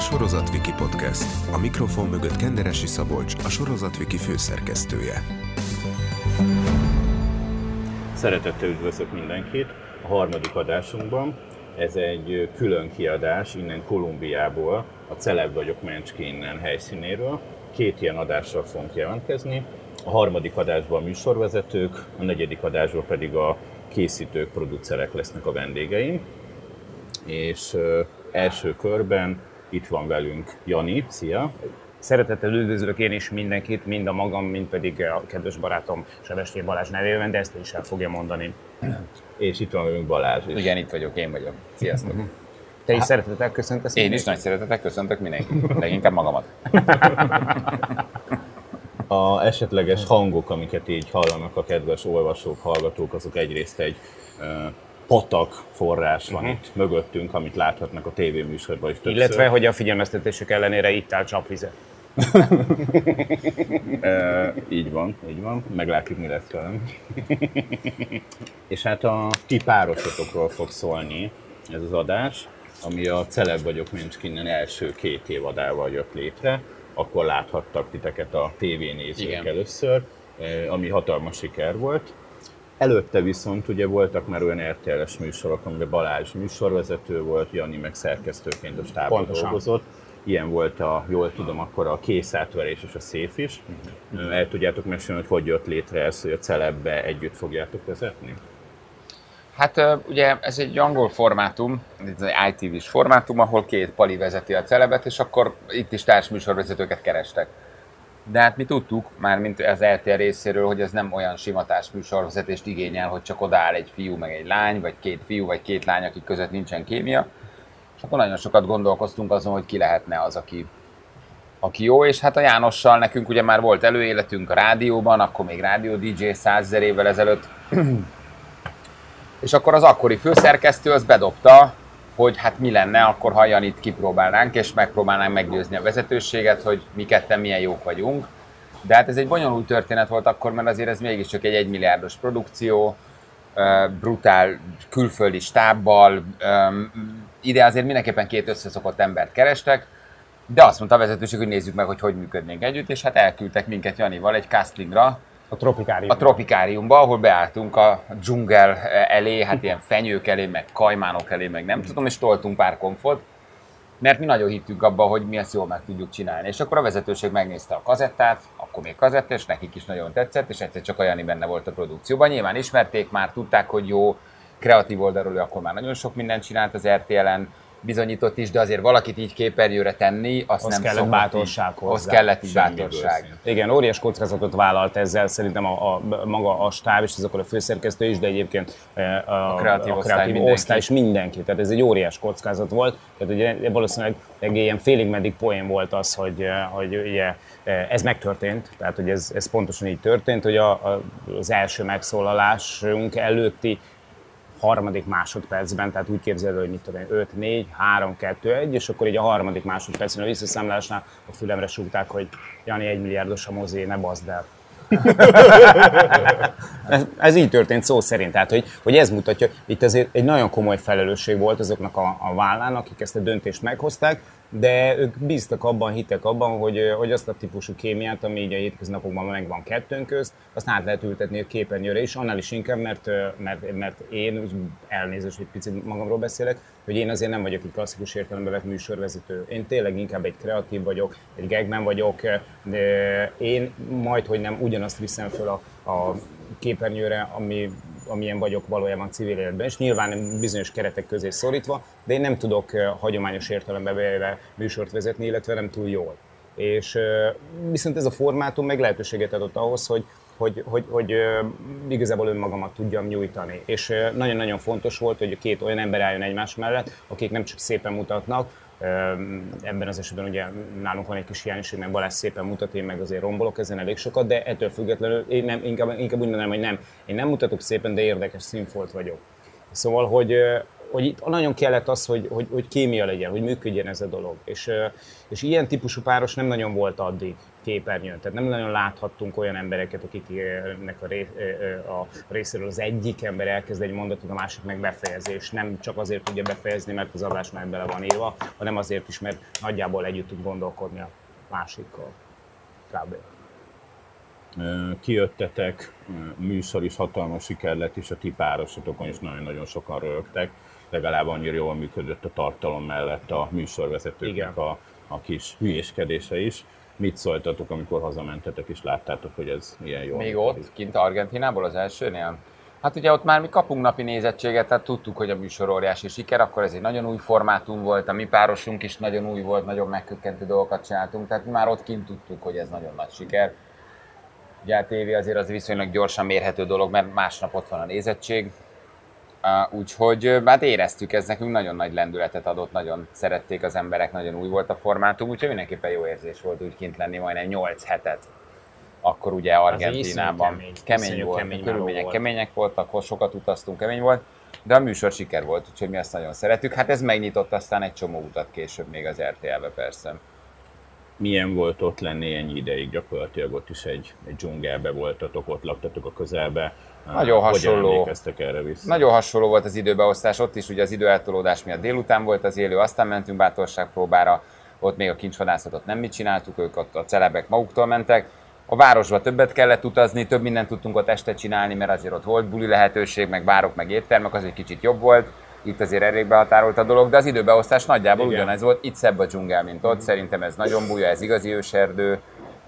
Sorozatviki Podcast. A mikrofon mögött Kenderesi Szabolcs, a Sorozatviki főszerkesztője. Szeretettel üdvözlök mindenkit a harmadik adásunkban. Ez egy külön kiadás innen Kolumbiából, a Celeb vagyok Mencski innen helyszínéről. Két ilyen adással fogunk jelentkezni. A harmadik adásban a műsorvezetők, a negyedik adásban pedig a készítők, producerek lesznek a vendégeim. És első körben itt van velünk Jani, szia! Szeretettel üdvözlök én is mindenkit, mind a magam, mind pedig a kedves barátom Sebestér Balázs nevében, de ezt is el fogja mondani. És itt van velünk Balázs is. Igen, itt vagyok, én vagyok. Sziasztok. Te is szeretettel köszöntesz? Én is nagy szeretetek köszöntök mindenkit, leginkább magamat. A esetleges hangok, amiket így hallanak a kedves olvasók, hallgatók, azok egyrészt egy patak forrás van Mhm. itt mögöttünk, amit láthatnak a tévéműsorban is többször. Illetve, hogy a figyelmeztetések ellenére itt áll csapvizet. Ö, így van, így van. Meglátjuk, mi lesz velem. És hát a ti párosotokról fog szólni ez az adás, ami a Celeb vagyok Minskinnen első két évadával jött létre. Akkor láthattak titeket a tévénézők Igen. először, ami hatalmas siker volt. Előtte viszont ugye voltak már olyan RTL-es műsorok, amiben Balázs műsorvezető volt, Jani meg szerkesztőként a stábban dolgozott. Ilyen volt a, jól tudom, akkor a készátverés és a széf is. Mhm. El tudjátok mesélni, hogy hogy jött létre ez, hogy a celebbe együtt fogjátok vezetni? Hát ugye ez egy angol formátum, ez egy ITV-s formátum, ahol két pali vezeti a celebet, és akkor itt is társműsorvezetőket kerestek. De hát mi tudtuk, már mint az RTL részéről, hogy ez nem olyan sima társműsorvezetést igényel, hogy csak odaáll egy fiú meg egy lány, vagy két fiú, vagy két lány, akik között nincsen kémia. És akkor nagyon sokat gondolkoztunk azon, hogy ki lehetne az, aki, aki jó, és hát a Jánossal nekünk ugye már volt előéletünk a rádióban, akkor még rádió DJ százezer évvel ezelőtt, és akkor az akkori főszerkesztő az bedobta, hogy hát mi lenne akkor, ha Janit kipróbálnánk, és megpróbálnánk meggyőzni a vezetőséget, hogy mi ketten milyen jók vagyunk. De hát ez egy bonyolult történet volt akkor, mert azért ez mégiscsak egy egymilliárdos produkció, brutál külföldi stábbal, ide azért mindenképpen két összeszokott embert kerestek, de azt mondta a vezetőség, hogy nézzük meg, hogy hogy működnénk együtt, és hát elküldtek minket Janival egy castingra, A tropikárium. a tropikáriumba, ahol beálltunk a dzsungel elé, hát ilyen fenyők elé, meg kajmánok elé, meg nem tudom, és toltunk pár komfot, mert mi nagyon hittünk abba, hogy mi ezt jól meg tudjuk csinálni. És akkor a vezetőség megnézte a kazettát, akkor még kazetta, és nekik is nagyon tetszett, és egyszer csak a Jani benne volt a produkcióban. Nyilván ismerték már, tudták, hogy jó, kreatív oldalról akkor már nagyon sok mindent csinált az RTL-en, bizonyított is, de azért valakit így képernyőre tenni, azt Az nem kellett szokott bátorság így, hozzá. Az kellett így bátorság. Igen, óriás kockázatot vállalt ezzel szerintem a, a, maga a stáb, és ez akkor a főszerkesztő is, de egyébként eh, a, A kreatív a osztály kreatív mindenki. osztály is mindenki. Tehát ez egy óriás kockázat volt. Tehát ugye valószínűleg egy ilyen félig meddig poén volt az, hogy, eh, hogy ugye eh, ez megtörtént, tehát hogy ez, ez pontosan így történt, hogy a, a, az első megszólalásunk előtti harmadik másodpercben, tehát úgy képzeld, hogy mit tudom én, 5, 4, 3, 2, 1, és akkor így a harmadik másodpercben a visszaszámlásnál a fülemre súgták, hogy Jani egy milliárdos a mozé, ne bazd el. ez, ez, így történt szó szerint, tehát hogy, hogy ez mutatja, itt azért egy nagyon komoly felelősség volt azoknak a, a vállán, akik ezt a döntést meghozták, de ők bíztak abban, hittek abban, hogy, hogy azt a típusú kémiát, ami így a hétköznapokban megvan kettőnk közt, azt át lehet ültetni a képernyőre is, annál is inkább, mert, mert, mert én, elnézést, hogy picit magamról beszélek, hogy én azért nem vagyok egy klasszikus értelemben vett műsorvezető. Én tényleg inkább egy kreatív vagyok, egy gagman vagyok, de én majd, hogy nem ugyanazt viszem föl a, a képernyőre, ami, amilyen vagyok valójában civil életben, és nyilván bizonyos keretek közé szorítva, de én nem tudok hagyományos értelemben véve műsort vezetni, illetve nem túl jól. És viszont ez a formátum meg lehetőséget adott ahhoz, hogy, hogy, hogy, hogy igazából önmagamat tudjam nyújtani. És nagyon-nagyon fontos volt, hogy két olyan ember álljon egymás mellett, akik nem csak szépen mutatnak, Ebben az esetben ugye nálunk van egy kis hiányosság, mert Balázs szépen mutat, én meg azért rombolok ezen elég sokat, de ettől függetlenül én nem, inkább, inkább úgy mondanám, hogy nem. Én nem mutatok szépen, de érdekes színfolt vagyok. Szóval, hogy hogy itt nagyon kellett az, hogy, hogy, hogy kémia legyen, hogy működjen ez a dolog. És, és ilyen típusú páros nem nagyon volt addig képernyőn. Tehát nem nagyon láthattunk olyan embereket, akiknek a, ré, a részéről az egyik ember elkezd egy mondatot, a másik meg befejezi, és nem csak azért tudja befejezni, mert az adás már bele van írva, hanem azért is, mert nagyjából együtt tud gondolkodni a másikkal. Kb. Kijöttetek, műsor is hatalmas siker lett, és a ti párosatokon is nagyon-nagyon sokan rögtek. Legalább annyira jól működött a tartalom mellett a műsorvezetőknek a, a kis hülyéskedése is. Mit szóltatok, amikor hazamentetek és láttátok, hogy ez ilyen jó? Még ott, kint Argentinából az elsőnél? Hát ugye ott már mi kapunk napi nézettséget, tehát tudtuk, hogy a műsor óriási siker, akkor ez egy nagyon új formátum volt, a mi párosunk is nagyon új volt, nagyon megkökkentő dolgokat csináltunk, tehát mi már ott kint tudtuk, hogy ez nagyon nagy siker. Ugye a tévé azért az viszonylag gyorsan mérhető dolog, mert másnap ott van a nézettség, Úgyhogy hát éreztük, ez nekünk nagyon nagy lendületet adott, nagyon szerették az emberek, nagyon új volt a formátum, úgyhogy mindenképpen jó érzés volt úgy kint lenni majdnem 8 hetet. Akkor ugye Argentinában kemény, kemény volt, kemény körülmények volt. kemények voltak, akkor sokat utaztunk, kemény volt, de a műsor siker volt, úgyhogy mi azt nagyon szeretük. Hát ez megnyitott aztán egy csomó utat később még az RTL-be persze milyen volt ott lenni ennyi ideig, gyakorlatilag ott is egy, egy dzsungelbe voltatok, ott laktatok a közelbe. Nagyon hasonló. erre vissza? Nagyon hasonló volt az időbeosztás, ott is ugye az időeltolódás miatt délután volt az élő, aztán mentünk bátorságpróbára, ott még a kincsvadászatot nem mit csináltuk, ők ott a celebek maguktól mentek. A városba többet kellett utazni, több mindent tudtunk ott este csinálni, mert azért ott volt buli lehetőség, meg bárok, meg éttermek, az egy kicsit jobb volt itt azért elég behatárolt a dolog, de az időbeosztás nagyjából Igen. ugyanez volt, itt szebb a dzsungel, mint ott, szerintem ez nagyon buja, ez igazi őserdő,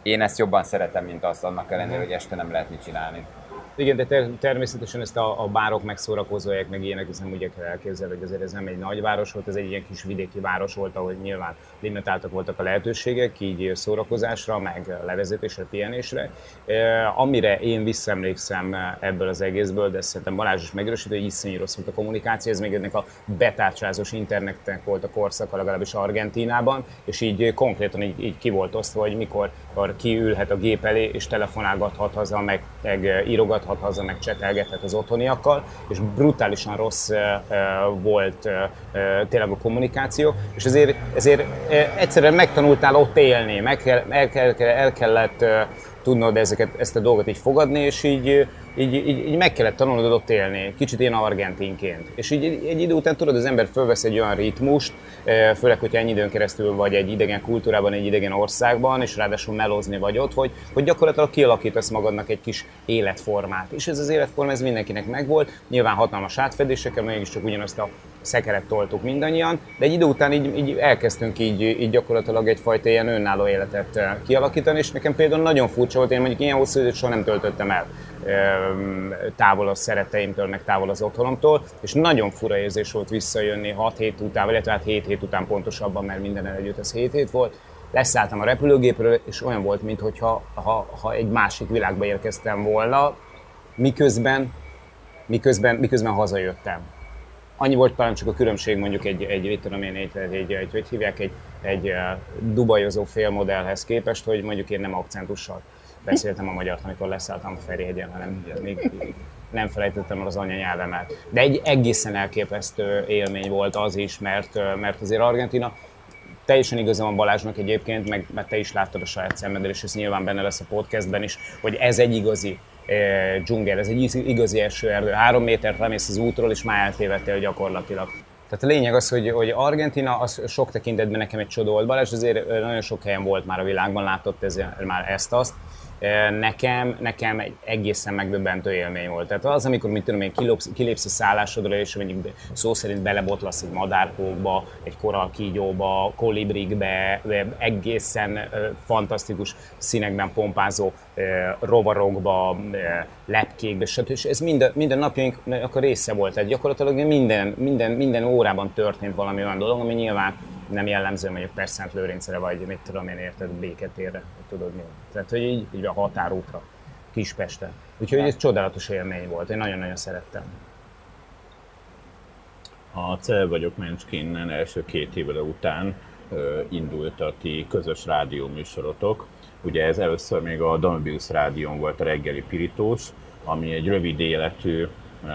én ezt jobban szeretem, mint azt, annak ellenére, hogy este nem lehet mit csinálni. Igen, de ter- természetesen ezt a, a bárok megszórakozóják, meg ilyenek, nem úgy kell elképzelni, hogy azért ez nem egy nagy város volt, ez egy ilyen kis vidéki város volt, ahol nyilván limitáltak voltak a lehetőségek, így szórakozásra, meg levezetésre, pihenésre. E, amire én visszaemlékszem ebből az egészből, de szerintem Balázs is megerősít, hogy iszonyú rossz volt a kommunikáció, ez még ennek a betárcsázós internetnek volt a korszaka, legalábbis Argentínában, és így konkrétan így, így ki volt osztva, hogy mikor kiülhet a gép elé, és telefonálgathat haza, meg, meg írogat utazgathat haza, meg csetelgethet az otthoniakkal, és brutálisan rossz volt tényleg a kommunikáció, és ezért, ezért egyszerűen megtanultál ott élni, meg kell, el, kell, el kellett tudnod ezeket, ezt a dolgot így fogadni, és így így, így, így meg kellett tanulnod ott élni, kicsit én argentinként. És így egy idő után tudod, az ember fölvesz egy olyan ritmust, eh, főleg, hogyha ennyi időn keresztül vagy egy idegen kultúrában, egy idegen országban, és ráadásul melózni vagy ott, hogy, hogy gyakorlatilag kialakítasz magadnak egy kis életformát. És ez az életforma, ez mindenkinek megvolt, nyilván hatalmas átfedésekkel, mégiscsak ugyanazt a szekeret toltuk mindannyian, de egy idő után így, így elkezdtünk így, így gyakorlatilag egyfajta ilyen önálló életet eh, kialakítani, és nekem például nagyon furcsa volt, én mondjuk ilyen hosszú időt soha nem töltöttem el távol a szeretteimtől, meg távol az otthonomtól, és nagyon fura érzés volt visszajönni 6 hét után, illetve hát 7 hét után pontosabban, mert minden együtt az 7 hét volt. Leszálltam a repülőgépről, és olyan volt, mintha ha, ha egy másik világba érkeztem volna, miközben, miközben, miközben hazajöttem. Annyi volt talán csak a különbség mondjuk egy, egy, egy tudom én, egy, egy, egy, hogy hívják, egy, egy dubajozó félmodellhez képest, hogy mondjuk én nem akcentussal beszéltem a magyar, amikor leszálltam Ferihegyen, hanem még nem felejtettem el az anyanyelvemet. De egy egészen elképesztő élmény volt az is, mert, mert azért Argentina teljesen igazam a Balázsnak egyébként, meg mert te is láttad a saját szemeddel, és ez nyilván benne lesz a podcastben is, hogy ez egy igazi e, dzsungel, ez egy igazi esőerdő. Három métert lemész az útról, és már eltévedtél gyakorlatilag. Tehát a lényeg az, hogy, hogy Argentina az sok tekintetben nekem egy csoda Balázs azért nagyon sok helyen volt már a világban, látott ez, már ezt-azt, nekem, nekem egy egészen megdöbbentő élmény volt. Tehát az, amikor mit tudom én, kilépsz, kilépsz a szállásodra, és mondjuk szó szerint belebotlasz egy madárkókba, egy koralkígyóba, kolibrikbe, egészen fantasztikus színekben pompázó rovarokba, lepkékbe, stb. És ez minden, minden napjaink a része volt. Tehát gyakorlatilag minden, minden, minden órában történt valami olyan dolog, ami nyilván nem jellemző mondjuk Perszent Lőrincre, vagy mit tudom én érted, Béketérre, tudod mi. Tehát, hogy így, így a határútra, Kispeste. Úgyhogy ez csodálatos élmény volt, én nagyon-nagyon szerettem. A Cel vagyok Mencskénen első két évre után ö, indult a ti közös rádió műsorotok. Ugye ez először még a Danubius rádión volt a reggeli pirítós, ami egy rövid életű, ö,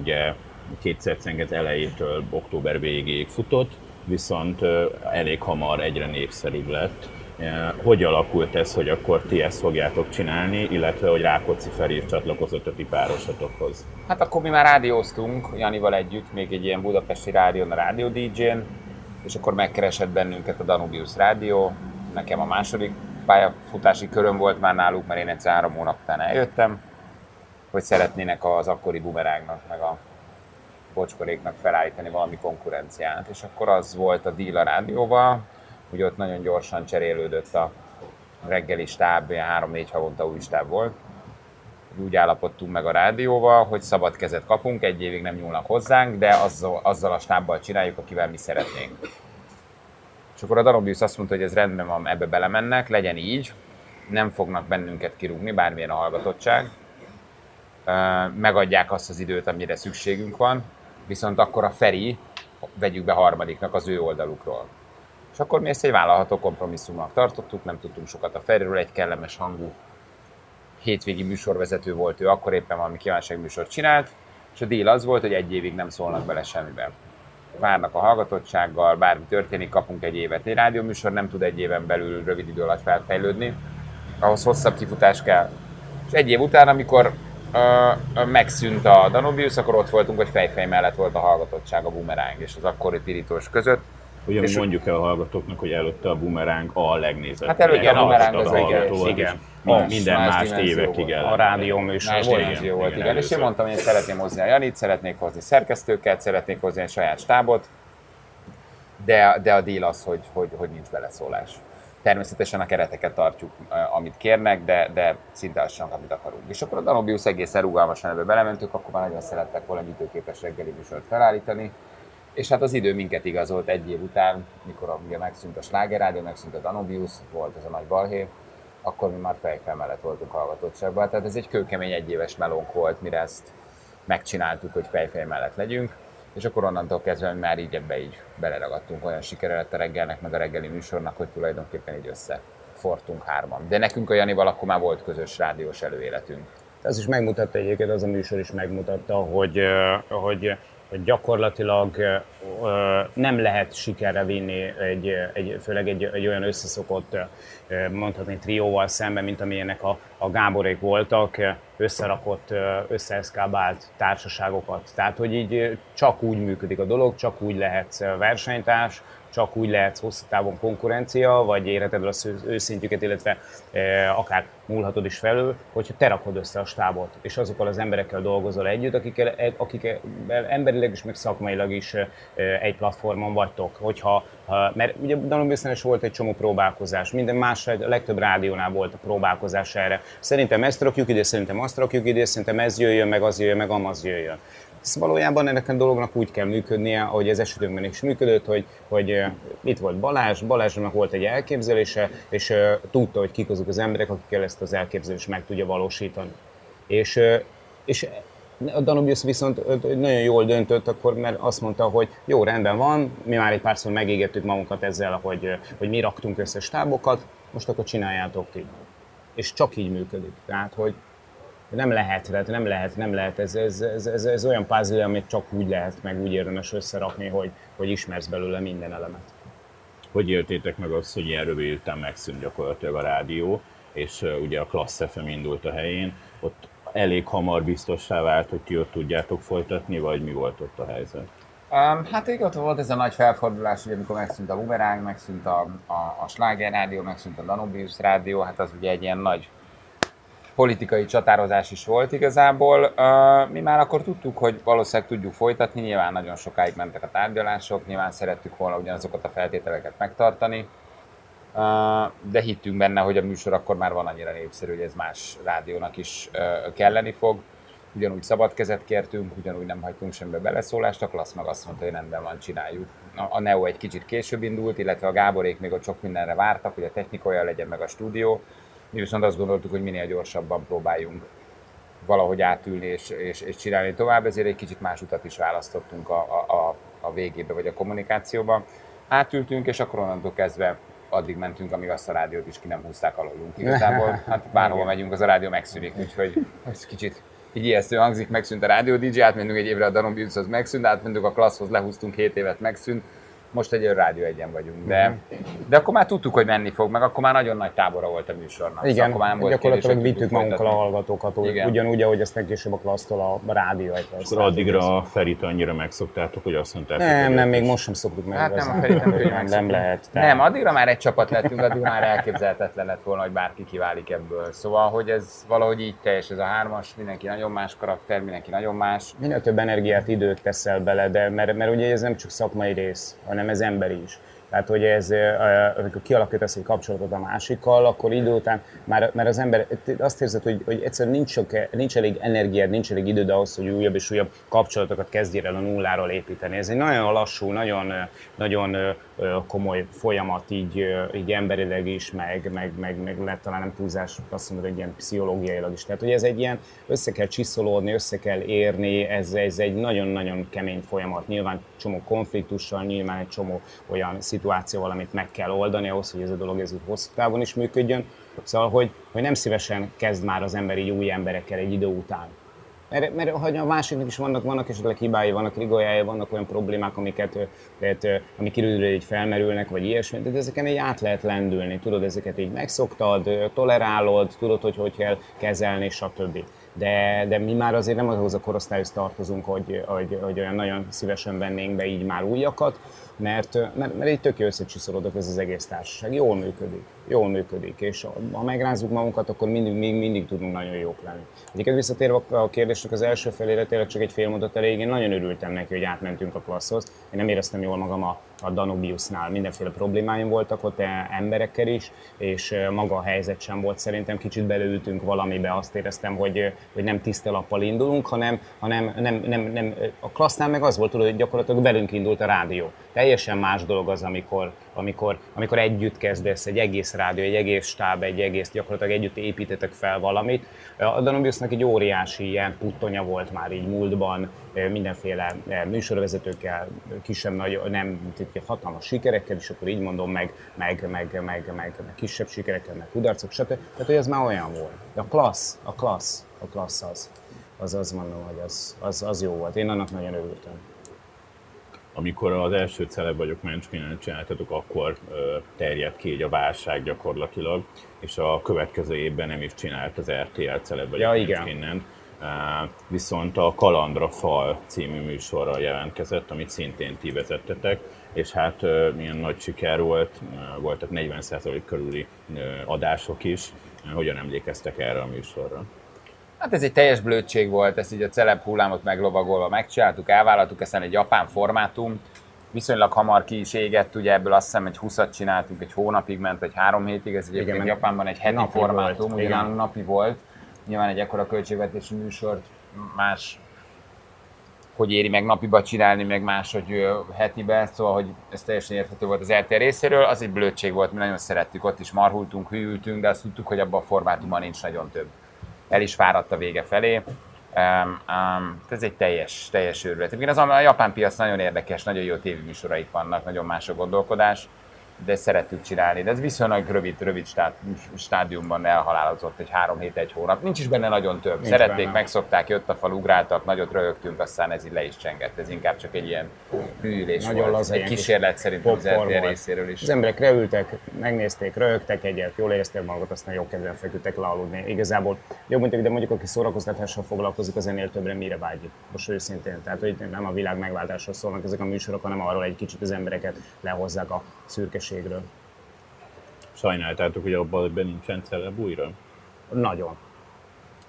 ugye kétszer cenget elejétől október végéig futott, viszont elég hamar egyre népszerűbb lett. Hogy alakult ez, hogy akkor ti ezt fogjátok csinálni, illetve hogy Rákóczi Feri csatlakozott a ti párosatokhoz? Hát akkor mi már rádióztunk Janival együtt, még egy ilyen budapesti rádión, a Rádió DJ-n, és akkor megkeresett bennünket a Danubius Rádió, nekem a második pályafutási köröm volt már náluk, mert én egyszer három hónap után eljöttem, hogy szeretnének az akkori bumerágnak, meg a bocskoréknak felállítani valami konkurenciát. És akkor az volt a deal a rádióval, hogy ott nagyon gyorsan cserélődött a reggeli stáb, ilyen három-négy havonta új stáb volt. Úgy állapodtunk meg a rádióval, hogy szabad kezet kapunk, egy évig nem nyúlnak hozzánk, de azzal, azzal a stábbal csináljuk, akivel mi szeretnénk. És akkor a Danubius azt mondta, hogy ez rendben van, ebbe belemennek, legyen így, nem fognak bennünket kirúgni, bármilyen a hallgatottság, megadják azt az időt, amire szükségünk van, viszont akkor a Feri vegyük be harmadiknak az ő oldalukról. És akkor mi ezt egy vállalható kompromisszumnak tartottuk, nem tudtunk sokat a Feriről, egy kellemes hangú hétvégi műsorvezető volt ő, akkor éppen valami kívánságműsort csinált, és a deal az volt, hogy egy évig nem szólnak bele semmiben. Várnak a hallgatottsággal, bármi történik, kapunk egy évet. Egy rádióműsor nem tud egy éven belül rövid idő alatt felfejlődni, ahhoz hosszabb kifutás kell. És egy év után, amikor megszűnt a Danubius, akkor ott voltunk, hogy fejfej mellett volt a hallgatottság a bumeráng és az akkori pirítós között. Ugye mi mondjuk el a hallgatóknak, hogy előtte a bumeráng a legnézett. Hát előtte a bumeráng az, az igen, igen. Más, minden más, más évekig el. A rádió műsor más volt. Igen, volt, igen. igen. És én mondtam, hogy én szeretném hozni a Janit, szeretnék hozni szerkesztőket, szeretnék hozni egy saját stábot, de, de a deal az, hogy, hogy, hogy nincs beleszólás. Természetesen a kereteket tartjuk, amit kérnek, de, de szinte azt sem, amit akarunk. És akkor a Danubius egészen rugalmasan ebbe belementünk, akkor már nagyon szerettek volna egy időképes reggeli műsort felállítani. És hát az idő minket igazolt egy év után, mikor ugye megszűnt a slágerádió, megszűnt a Danubius, volt ez a nagy balhé, akkor mi már fejfel mellett voltunk hallgatottságban. Tehát ez egy kőkemény egyéves melónk volt, mire ezt megcsináltuk, hogy fejfej mellett legyünk és akkor onnantól kezdve mi már így ebbe így beleragadtunk, olyan sikere lett a reggelnek, meg a reggeli műsornak, hogy tulajdonképpen így össze fortunk hárman. De nekünk a Janival akkor már volt közös rádiós előéletünk. Ez is megmutatta egyébként, az a műsor is megmutatta, hogy, hogy, hogy gyakorlatilag nem lehet sikerre vinni, egy, egy, főleg egy, egy olyan összeszokott, mondhatni trióval szemben, mint amilyenek a, a Gáborék voltak, összerakott, összeeszkábált társaságokat. Tehát, hogy így csak úgy működik a dolog, csak úgy lehetsz versenytárs, csak úgy lehet hosszú távon konkurencia, vagy érheted az őszintjüket, illetve e, akár múlhatod is felül, hogyha te rakod össze a stábot, és azokkal az emberekkel dolgozol együtt, akikkel, akikkel emberileg is, meg szakmailag is e, egy platformon vagytok. Hogyha, ha, mert ugye Danubiusnál is volt egy csomó próbálkozás, minden más, a legtöbb rádiónál volt a próbálkozás erre. Szerintem ezt rakjuk ide, szerintem azt rakjuk ide, szerintem ez jöjjön, meg az jöjjön, meg amaz jöjjön. Ez valójában ennek a dolognak úgy kell működnie, ahogy ez esetünkben is működött, hogy, hogy itt volt Balázs, Balázsnak volt egy elképzelése, és tudta, hogy kik azok az emberek, akikkel ezt az elképzelést meg tudja valósítani. És, és a Danubius viszont nagyon jól döntött akkor, mert azt mondta, hogy jó, rendben van, mi már egy párszor megégettük magunkat ezzel, hogy, hogy mi raktunk össze stábokat, most akkor csináljátok ti. És csak így működik. Tehát, hogy nem lehet, tehát nem lehet, nem lehet. Ez, ez, ez, ez, ez olyan puzzle, amit csak úgy lehet, meg úgy érdemes összerakni, hogy, hogy ismersz belőle minden elemet. Hogy éltétek meg azt, hogy ilyen rövid után megszűnt gyakorlatilag a rádió, és ugye a Klassz FM indult a helyén, ott elég hamar biztossá vált, hogy ti ott tudjátok folytatni, vagy mi volt ott a helyzet? Um, hát igen, ott volt ez a nagy felfordulás, ugye, amikor megszűnt a Bumerang, megszűnt a, a, a Sláger rádió, megszűnt a Danubius rádió, hát az ugye egy ilyen nagy politikai csatározás is volt igazából. Mi már akkor tudtuk, hogy valószínűleg tudjuk folytatni, nyilván nagyon sokáig mentek a tárgyalások, nyilván szerettük volna ugyanazokat a feltételeket megtartani, de hittünk benne, hogy a műsor akkor már van annyira népszerű, hogy ez más rádiónak is kelleni fog. Ugyanúgy szabad kezet kértünk, ugyanúgy nem hagytunk semmibe beleszólást, a klassz meg azt mondta, hogy rendben van, csináljuk. A Neo egy kicsit később indult, illetve a Gáborék még ott sok mindenre vártak, hogy a technikai legyen meg a stúdió, mi viszont azt gondoltuk, hogy minél gyorsabban próbáljunk valahogy átülni és, és, és csinálni tovább, ezért egy kicsit más utat is választottunk a, a, a végébe vagy a kommunikációba. Átültünk, és akkor onnantól kezdve addig mentünk, amíg azt a rádiót is ki nem húzták alólunk. Igazából, hát bárhol megyünk, az a rádió megszűnik, úgyhogy ez kicsit így ijesztő hangzik, megszűnt a rádió DJ, átmentünk egy évre a Danubiushoz megszűnt, átmentünk a klasszhoz, lehúztunk 7 évet, megszűnt, most egy rádió egyen vagyunk. De, Mhm. de akkor már tudtuk, hogy menni fog, meg akkor már nagyon nagy tábora volt a műsornak. Igen, akkor már nem volt gyakorlatilag kérdés, vittük magunkkal a hallgatókat, Igen. ugyanúgy, ahogy ezt később a klassztól a rádió egy Akkor addigra a Ferit annyira megszoktátok, hogy azt mondtátok, Nem, nem, őt még most sem szoktuk meg. Hát nem, a Ferit nem nem, nem lehet. Nem, addigra már egy csapat lettünk, addigra már elképzelhetetlen lett volna, hogy bárki kiválik ebből. Szóval, hogy ez valahogy így teljes ez a hármas, mindenki nagyon más karakter, mindenki nagyon más. Minél több energiát, időt teszel bele, de mert, mert ugye ez nem csak szakmai rész, hanem ez emberi is. Tehát, hogy ez, amikor kialakítasz egy kapcsolatot a másikkal, akkor idő után már, már az ember azt érzed, hogy, hogy egyszerűen nincs, sok, nincs elég energiád, nincs elég időd ahhoz, hogy újabb és újabb kapcsolatokat kezdjél el a nulláról építeni. Ez egy nagyon lassú, nagyon, nagyon komoly folyamat így, így emberileg is, meg, meg, meg, meg lehet talán nem túlzás, azt mondod, hogy ilyen pszichológiailag is. Tehát, hogy ez egy ilyen, össze kell csiszolódni, össze kell érni, ez, ez egy nagyon-nagyon kemény folyamat. Nyilván csomó konfliktussal, nyilván egy csomó olyan szituációval, amit meg kell oldani ahhoz, hogy ez a dolog ez hosszú távon is működjön. Szóval, hogy, hogy nem szívesen kezd már az ember így új emberekkel egy idő után. Mert, mert hogy a másiknak is vannak, vannak esetleg hibái, vannak rigójája, vannak olyan problémák, amiket, ö, amik időre így felmerülnek, vagy ilyesmi, de ezeken így át lehet lendülni, tudod, ezeket így megszoktad, tolerálod, tudod, hogy hogy kell kezelni, stb. De, de mi már azért nem ahhoz a korosztályhoz tartozunk, hogy, hogy, hogy olyan nagyon szívesen vennénk be így már újakat, mert, mert, mert így tök jó összecsiszolódott ez az egész társaság. Jól működik, jól működik, és ha megrázzuk magunkat, akkor mindig, mindig, mindig tudunk nagyon jók lenni. Egyébként visszatérve a kérdésnek az első felére, tényleg csak egy fél mondat elég, én nagyon örültem neki, hogy átmentünk a klasszhoz. Én nem éreztem jól magam a, a Danubiusnál, mindenféle problémáim voltak ott e, emberekkel is, és e, maga a helyzet sem volt szerintem, kicsit beleültünk valamibe, azt éreztem, hogy, e, hogy nem tiszta lappal indulunk, hanem, hanem nem, nem, nem, a klassznál meg az volt, hogy gyakorlatilag velünk indult a rádió. Teljesen más dolog az, amikor, amikor, amikor együtt kezdesz, egy egész rádió, egy egész stáb, egy egész, gyakorlatilag együtt építetek fel valamit. A Danubiusnak egy óriási ilyen puttonya volt már így múltban, mindenféle műsorvezetőkkel, kisebb, nagy, nem, hatalmas sikerekkel, és akkor így mondom, meg, meg, meg, meg, meg, meg kisebb sikerekkel, meg kudarcok, stb. Tehát, hogy ez már olyan volt. De a klassz, a klassz, a klassz az, az azt mondom, hogy az, az, az jó volt. Én annak nagyon örültem amikor az első celeb vagyok Mencskénen csináltatok, akkor terjedt ki így a válság gyakorlatilag, és a következő évben nem is csinált az RTL celeb vagyok Ja. Mencskénen. Viszont a Kalandra Fal című műsorra jelentkezett, amit szintén ti vezettetek, és hát milyen nagy siker volt, voltak 40% körüli adások is. Hogyan emlékeztek erre a műsorra? Hát ez egy teljes blödség volt, ezt így a celeb hullámot meglovagolva megcsináltuk, elvállaltuk, aztán egy japán formátum, viszonylag hamar ki is égett, ugye ebből azt hiszem egy 20-at csináltunk, egy hónapig ment, vagy három hétig, ez egyébként Igen, Japánban egy heti formátum, volt, ugye igen. napi volt, nyilván egy ekkora költségvetési műsort más hogy éri meg napiba csinálni, meg máshogy ö, hetibe, szóval, hogy ez teljesen érthető volt az RTL részéről, az egy blödség volt, mi nagyon szerettük, ott is marhultunk, hűltünk, de azt tudtuk, hogy abban a formátumban nincs nagyon több. El is fáradt a vége felé. Um, um, ez egy teljes, teljes őrület. Egyébként az a japán piac nagyon érdekes, nagyon jó tévéműsoraik vannak, nagyon más a gondolkodás, de szerettük csinálni. De ez viszonylag rövid, rövid stát, stádiumban elhalálozott, egy három hét, egy hónap. Nincs is benne nagyon több. Nincs Szerették, benne. megszokták, jött a fal, ugráltak, nagyot röhögtünk, aztán ez így le is csengett. Ez inkább csak egy ilyen hűlés Nagyon volt. egy kísérlet szerintem az RTL részéről is. Az emberek leültek, megnézték, röhögtek egyet, jól érezték magukat, aztán jó kedven feküdtek le aludni. Igazából jó mondjuk, de mondjuk aki szórakoztatással foglalkozik, az ennél többre mire vágyik. Most őszintén. Tehát, hogy nem a világ megváltásról szólnak ezek a műsorok, hanem arról egy kicsit az embereket lehozzák a szürkeségről. Sajnáltátok, hogy abban nincsen celeb újra? Nagyon.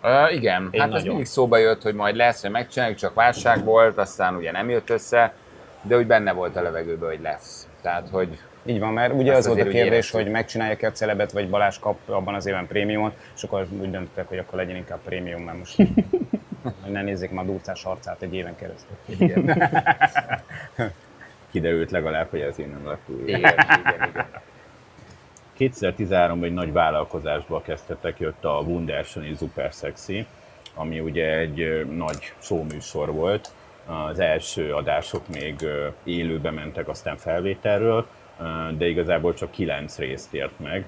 Uh, igen, Én hát ez nagyon. mindig szóba jött, hogy majd lesz, hogy megcsináljuk, csak válság volt, aztán ugye nem jött össze, de úgy benne volt a levegőben, hogy lesz. Tehát, hogy Így van, mert ugye Ezt az volt a kérdés, hogy megcsinálják-e a celebet, vagy Balázs kap abban az évben prémiumot, és akkor úgy döntöttek, hogy akkor legyen inkább prémium, mert most hogy ne nézzék már a durcás arcát egy éven keresztül. igen, Kiderült legalább, hogy ez én nem lett újra. igen, igen, igen. 2013-ban egy nagy vállalkozásba kezdtetek, jött a Wunderschöni Super Sexy, ami ugye egy nagy showműsor volt. Az első adások még élőbe mentek, aztán felvételről, de igazából csak kilenc részt ért meg.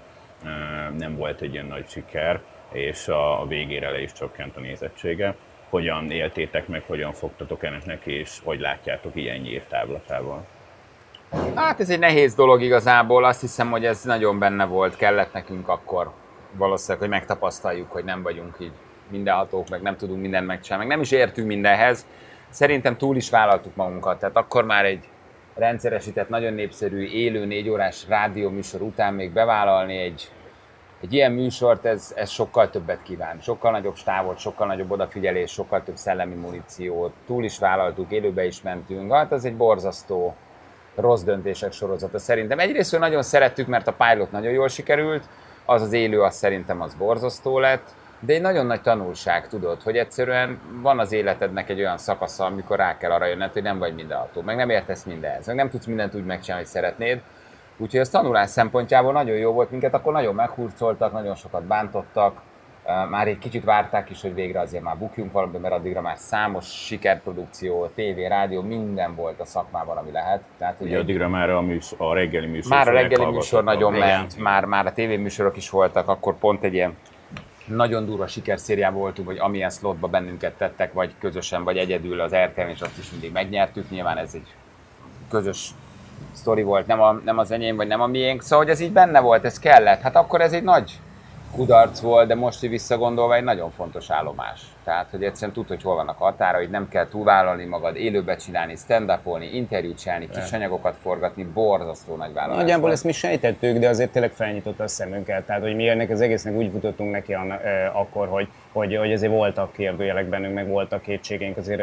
Nem volt egy ilyen nagy siker, és a a végére le is csökkent a nézettsége. Hogyan éltétek meg, hogyan fogtatok ennek neki, és hogy látjátok ilyen évtávlatával? Hát ez egy nehéz dolog igazából, azt hiszem, hogy ez nagyon benne volt, kellett nekünk akkor valószínűleg, hogy megtapasztaljuk, hogy nem vagyunk így mindenhatók, meg nem tudunk mindent megcsinálni, meg nem is értünk mindenhez. Szerintem túl is vállaltuk magunkat, tehát akkor már egy rendszeresített, nagyon népszerű, élő négy órás rádió műsor után még bevállalni egy, egy ilyen műsort, ez, ez sokkal többet kíván. Sokkal nagyobb stávot, sokkal nagyobb odafigyelés, sokkal több szellemi muníciót, túl is vállaltuk, élőbe is mentünk. Hát ez egy borzasztó rossz döntések sorozata szerintem. Egyrészt nagyon szerettük, mert a pilot nagyon jól sikerült, az az élő, az szerintem az borzasztó lett, de egy nagyon nagy tanulság, tudod, hogy egyszerűen van az életednek egy olyan szakasza, amikor rá kell arra jönned, hogy nem vagy mindenható, meg nem értesz mindenhez, meg nem tudsz mindent úgy megcsinálni, hogy szeretnéd. Úgyhogy az tanulás szempontjából nagyon jó volt minket, akkor nagyon meghurcoltak, nagyon sokat bántottak, már egy kicsit várták is, hogy végre azért már bukjunk valamit, mert addigra már számos sikerprodukció, tévé, rádió, minden volt a szakmában, ami lehet. Tehát, ugye addigra már a, műsor, a reggeli műsor Már a reggeli műsor nagyon ment, már, már a tévéműsorok is voltak, akkor pont egy ilyen nagyon durva sikerszériában voltunk, hogy amilyen slotba bennünket tettek, vagy közösen, vagy egyedül az rtv és azt is mindig megnyertük. Nyilván ez egy közös sztori volt, nem, a, nem az enyém, vagy nem a miénk. Szóval, hogy ez így benne volt, ez kellett. Hát akkor ez egy nagy kudarc volt, de most, hogy visszagondolva, egy nagyon fontos állomás. Tehát, hogy egyszerűen tud, hogy hol vannak a határa, hogy nem kell túlvállalni magad, élőbe csinálni, stand upolni interjút csinálni, kis anyagokat forgatni, borzasztó nagy vállalás. Nagyjából ezt mi sejtettük, de azért tényleg felnyitotta a szemünket. Tehát, hogy mi ennek az egésznek úgy futottunk neki an, eh, akkor, hogy, hogy, hogy azért voltak kérdőjelek bennünk, meg voltak kétségeink. Azért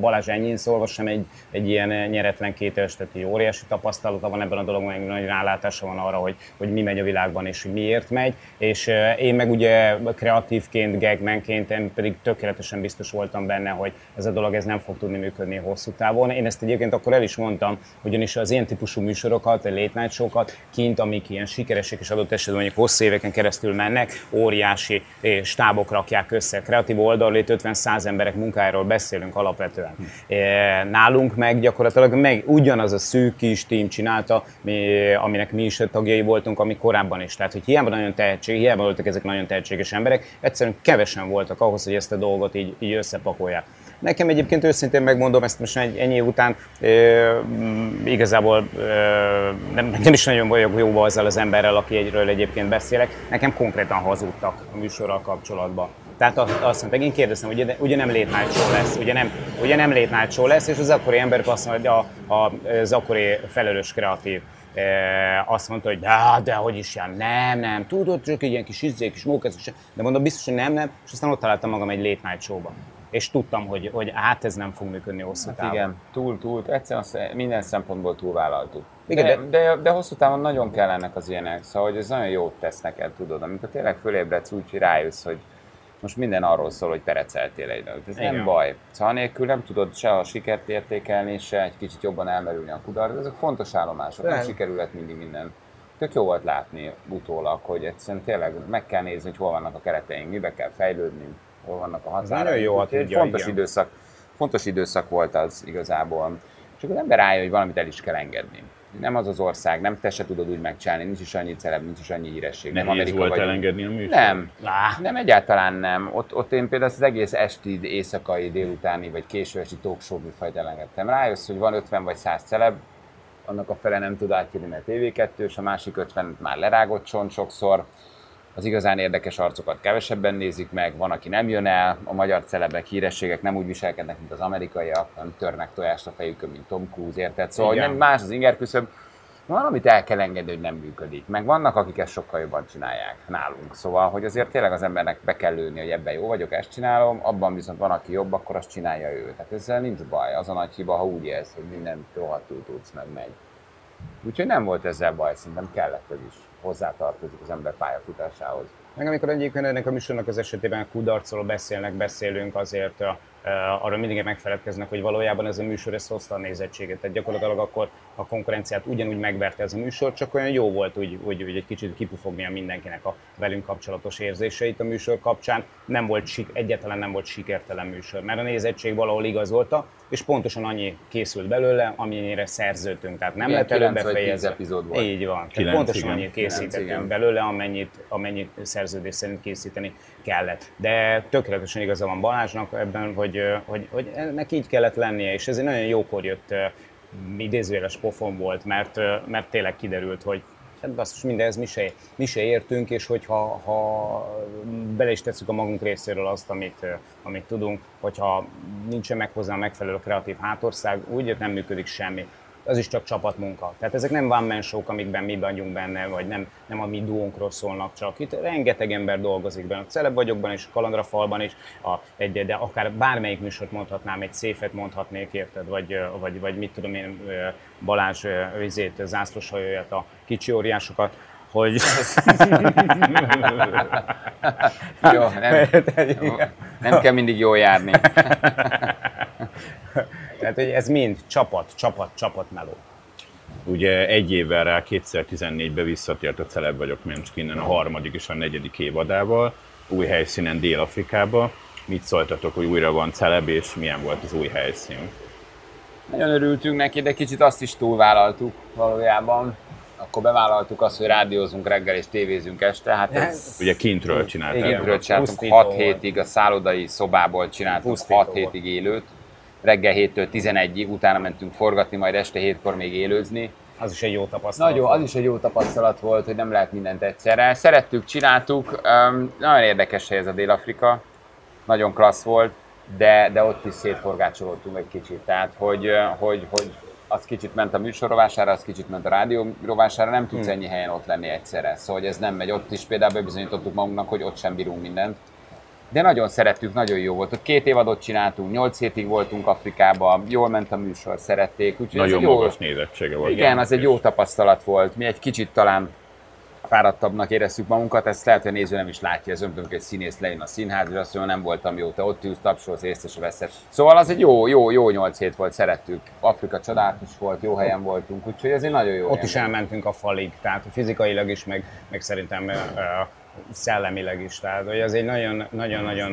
Balázs ennyi szólva sem egy, egy ilyen nyeretlen két esteti óriási tapasztalata van ebben a dologban, meg nagy rálátása van arra, hogy, hogy mi megy a világban és hogy miért megy. És én meg ugye kreatívként, gagmanként, én pedig tök tökéletesen biztos voltam benne, hogy ez a dolog ez nem fog tudni működni hosszú távon. Én ezt egyébként akkor el is mondtam, ugyanis az ilyen típusú műsorokat, late showokat kint, amik ilyen sikeresek és adott esetben mondjuk hosszú éveken keresztül mennek, óriási stábok rakják össze. Kreatív oldalról 50-100 emberek munkájáról beszélünk alapvetően. Eh, nálunk meg gyakorlatilag meg ugyanaz a szűk kis tím csinálta, aminek mi is tagjai voltunk, ami korábban is. Tehát, hogy hiába nagyon tehetség, hiába voltak ezek nagyon tehetséges emberek, egyszerűen kevesen voltak ahhoz, hogy ezt a dolgot így, így összepakolják. Nekem egyébként őszintén megmondom, ezt most egy ennyi után e, igazából e, nem, nem is nagyon vagyok jóba azzal az emberrel, aki egyről egyébként beszélek. Nekem konkrétan hazudtak a műsorral kapcsolatban. Tehát azt mondták, én kérdeztem, hogy ugye, ugye nem late night show lesz, ugye nem, ugye nem late night show lesz, és az akkori emberek azt mondja, hogy a, a, az akkori felelős kreatív azt mondta, hogy de, de hogy is jár, nem, nem, tudod, csak egy ilyen kis izzék, kis mókez, de mondom biztos, hogy nem, nem, és aztán ott találtam magam egy late night És tudtam, hogy, hogy hát ez nem fog működni hosszú hát távon. Igen, túl, túl, egyszerűen minden szempontból túlvállaltuk. Igen, de, de, de, de, hosszú távon nagyon kellenek az ilyenek, szóval hogy ez nagyon jót tesz neked, tudod, amikor tényleg fölébredsz úgy, hogy rájössz, hogy most minden arról szól, hogy pereceltél egy nőt. Ez Igen. nem baj. Szóval nélkül nem tudod se a sikert értékelni, se egy kicsit jobban elmerülni a kudarc. Ezek fontos állomások, nem, nem mindig minden. Tök jó volt látni utólag, hogy egyszerűen tényleg meg kell nézni, hogy hol vannak a kereteink, mibe kell fejlődni, hol vannak a határaink. Nagyon jó, hát fontos időszak, fontos időszak volt az igazából. És akkor az ember rájön, hogy valamit el is kell engedni nem az az ország, nem te se tudod úgy megcsinálni, nincs is annyi celeb, nincs is annyi híresség. Nem Amerika volt vagy. elengedni a műsor? Nem, Lá. nem egyáltalán nem. Ott, ott én például az egész esti, éjszakai, délutáni vagy késő esti talk show műfajt elengedtem. Rájössz, hogy van 50 vagy 100 celeb, annak a fele nem tud átjönni, mert TV2, és a másik 50 már lerágott csont sokszor az igazán érdekes arcokat kevesebben nézik meg, van, aki nem jön el, a magyar celebek, hírességek nem úgy viselkednek, mint az amerikaiak, nem törnek tojást a fejükön, mint Tom Cruise, érted? Szóval nem más az inger küszöb, van, amit el kell engedni, hogy nem működik. Meg vannak, akik ezt sokkal jobban csinálják nálunk. Szóval, hogy azért tényleg az embernek be kell lőni, hogy ebben jó vagyok, ezt csinálom, abban viszont van, aki jobb, akkor azt csinálja ő. Tehát ezzel nincs baj. Az a nagy hiba, ha úgy érsz, hogy minden rohadtul tudsz, meg megy. Úgyhogy nem volt ezzel baj, szerintem kellett ez is hozzátartozik az ember pályafutásához. Meg amikor egyébként ennek a műsornak az esetében kudarcról beszélnek, beszélünk, azért uh, arról mindig megfeledkeznek, hogy valójában ez a műsor ez hozta a nézettséget. Tehát gyakorlatilag akkor a konkurenciát ugyanúgy megverte ez a műsor, csak olyan jó volt úgy, úgy, úgy egy kicsit kipufognia mindenkinek a velünk kapcsolatos érzéseit a műsor kapcsán. Nem volt egyáltalán nem volt sikertelen műsor, mert a nézettség valahol igazolta, és pontosan annyi készült belőle, amennyire szerződtünk. Tehát nem Igen, lett előbb 9 vagy 10 befejezve. epizód volt. Így van. Tehát Kilenc, pontosan igen. annyit készítettünk belőle, amennyit, amennyit szerződés szerint készíteni kellett. De tökéletesen igaza van Balázsnak ebben, hogy, hogy, hogy ennek így kellett lennie, és ez egy nagyon jókor jött idézőjeles pofon volt, mert, mert tényleg kiderült, hogy hát basszus, mindenhez mi se, mi se értünk, és hogyha ha bele is tesszük a magunk részéről azt, amit, amit tudunk, hogyha nincsen meg hozzá a megfelelő kreatív hátország, úgy nem működik semmi az is csak csapatmunka. Tehát ezek nem man show amikben mi vagyunk benne, vagy nem, nem a mi duónkról szólnak csak. Itt rengeteg ember dolgozik benne. A Celeb vagyokban is, a Kalandrafalban is, a, egy, de akár bármelyik műsort mondhatnám, egy széfet mondhatnék, érted? Vagy, vagy, vagy mit tudom én, Balázs ö, vizét, zászlós hajóját, a kicsi óriásokat, hogy Jó, nem, nem kell mindig jól járni. Tehát, hogy ez mind csapat, csapat, csapat meló. Ugye egy évvel rá 2014-ben visszatért a Celeb vagyok Menchkinnen a harmadik és a negyedik évadával, új helyszínen Dél-Afrikába. Mit szóltatok, hogy újra van Celeb, és milyen volt az új helyszín? Nagyon örültünk neki, de kicsit azt is túlvállaltuk valójában. Akkor bevállaltuk azt, hogy rádiózunk reggel és tévézünk este. Hát ez Ugye kintről csinálták. Igen. kintről csináltunk Pusztító 6 volt. hétig, a szállodai szobából csináltunk Pusztító 6 volt. hétig élőt. Reggel 7-től 11-ig, utána mentünk forgatni, majd este 7-kor még élőzni. Az is egy jó tapasztalat. Nagyon, az is egy jó tapasztalat volt, hogy nem lehet mindent egyszerre. Szerettük, csináltuk, um, nagyon érdekes hely ez a Dél-Afrika, nagyon klassz volt, de, de ott is szétforgácsolódtunk egy kicsit. Tehát, hogy, hogy, hogy az kicsit ment a műsor rovására, az kicsit ment a rádió rovására, nem tudsz ennyi helyen ott lenni egyszerre. Szóval hogy ez nem megy. Ott is például bebizonyítottuk magunknak, hogy ott sem bírunk mindent. De nagyon szerettük, nagyon jó volt. Ott két évadot csináltunk, nyolc hétig voltunk Afrikában, jól ment a műsor, szerették. Úgyhogy ez Nagyon egy jó, magas nézettsége volt. igen, az egy jó tapasztalat volt. Mi egy kicsit talán fáradtabbnak éreztük magunkat, ezt lehet, hogy a néző nem is látja, ez ömtönk egy színész lejön a színház, és azt mondja, nem voltam jó, te ott ülsz, tapsolsz, észre se veszed. Szóval az egy jó, jó, jó nyolc hét volt, szerettük. Afrika csodálatos volt, jó helyen voltunk, úgyhogy ez egy nagyon jó Ott is elmentünk a falig, tehát fizikailag is, meg, meg szerintem uh, szellemileg is. Tehát hogy ez egy nagyon- nagyon-nagyon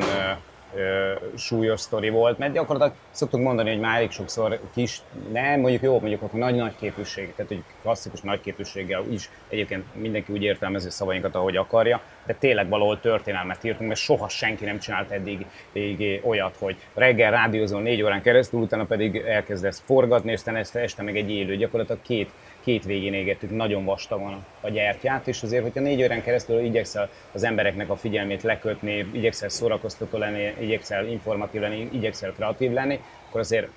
súlyos sztori volt, mert gyakorlatilag szoktuk mondani, hogy elég sokszor kis, nem, mondjuk jó, mondjuk akkor nagy-nagy képűség, tehát hogy klasszikus nagy képűséggel is egyébként mindenki úgy értelmezi szavainkat, ahogy akarja, de tényleg valahol történelmet írtunk, mert soha senki nem csinált eddig, eddig olyat, hogy reggel rádiózol négy órán keresztül, utána pedig elkezdesz forgatni, és aztán este, este meg egy élő, gyakorlatilag két, két végén égettük nagyon vastagon a gyertyát, és azért, hogyha négy órán keresztül igyekszel az embereknek a figyelmét lekötni, igyekszel szórakoztató lenni, igyekszel informatív lenni, igyekszel kreatív lenni, akkor azért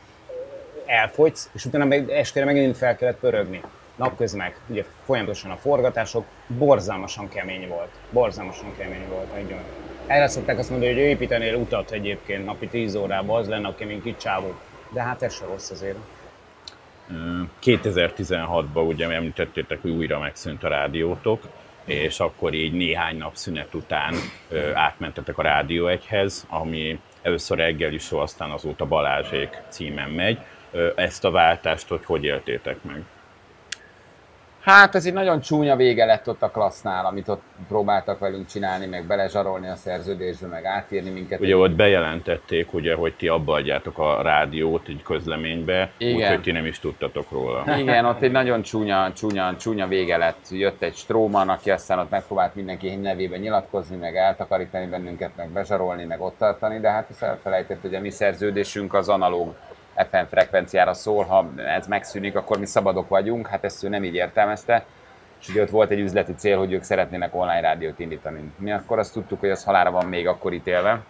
elfogysz, és utána meg estére megint fel kellett pörögni. Napközben ugye folyamatosan a forgatások, borzalmasan kemény volt. Borzalmasan kemény volt. Nagyon. Erre szokták azt mondani, hogy építenél utat egyébként napi 10 órában, az lenne a kemény kicsávó. De hát ez se rossz azért. 2016-ban ugye említettétek, hogy újra megszűnt a rádiótok, és akkor így néhány nap szünet után ö, átmentetek a Rádió egyhez, ami először reggeli show, aztán azóta Balázsék címen megy. Ezt a váltást, hogy hogy éltétek meg? Hát ez egy nagyon csúnya vége lett ott a klassznál, amit ott próbáltak velünk csinálni, meg belezsarolni a szerződésbe, meg átírni minket. Ugye ott bejelentették, ugye, hogy ti abba adjátok a rádiót egy közleménybe, úgyhogy ti nem is tudtatok róla. Igen, ott egy nagyon csúnya, csúnya, csúnya vége lett. Jött egy Stróman, aki aztán ott megpróbált mindenki nevében nyilatkozni, meg eltakarítani bennünket, meg bezsarolni, meg ott tartani, de hát ezt elfelejtett, hogy a mi szerződésünk az analóg FM frekvenciára szól, ha ez megszűnik, akkor mi szabadok vagyunk, hát ezt ő nem így értelmezte. És ugye ott volt egy üzleti cél, hogy ők szeretnének online rádiót indítani. Mi akkor azt tudtuk, hogy az halára van még akkor ítélve,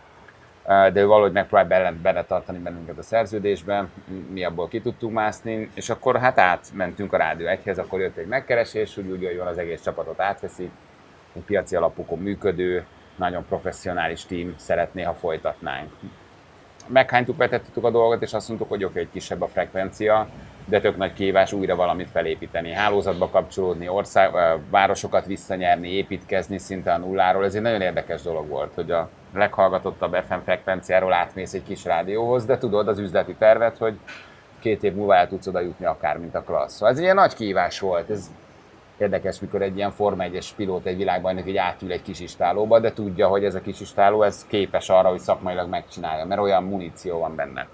de ő valahogy megpróbált bele, beletartani bennünket a szerződésbe, mi abból ki tudtunk mászni, és akkor hát átmentünk a Rádió egyhez, akkor jött egy megkeresés, hogy úgy, hogy van az egész csapatot átveszi, egy piaci alapokon működő, nagyon professzionális tím szeretné, ha folytatnánk. Meghánytuk, vetettük a dolgot, és azt mondtuk, hogy oké, hogy kisebb a frekvencia, de tök nagy kihívás újra valamit felépíteni, hálózatba kapcsolódni, ország, városokat visszanyerni, építkezni szinte a nulláról. Ez egy nagyon érdekes dolog volt, hogy a leghallgatottabb FM frekvenciáról átmész egy kis rádióhoz, de tudod az üzleti tervet, hogy két év múlva el tudsz oda jutni akár, mint a klassz. Szóval ez egy ilyen nagy kihívás volt. Ez érdekes, mikor egy ilyen Forma 1-es pilóta egy világbajnok egy átül egy kis istálóba, de tudja, hogy ez a kis istáló ez képes arra, hogy szakmailag megcsinálja, mert olyan muníció van benne.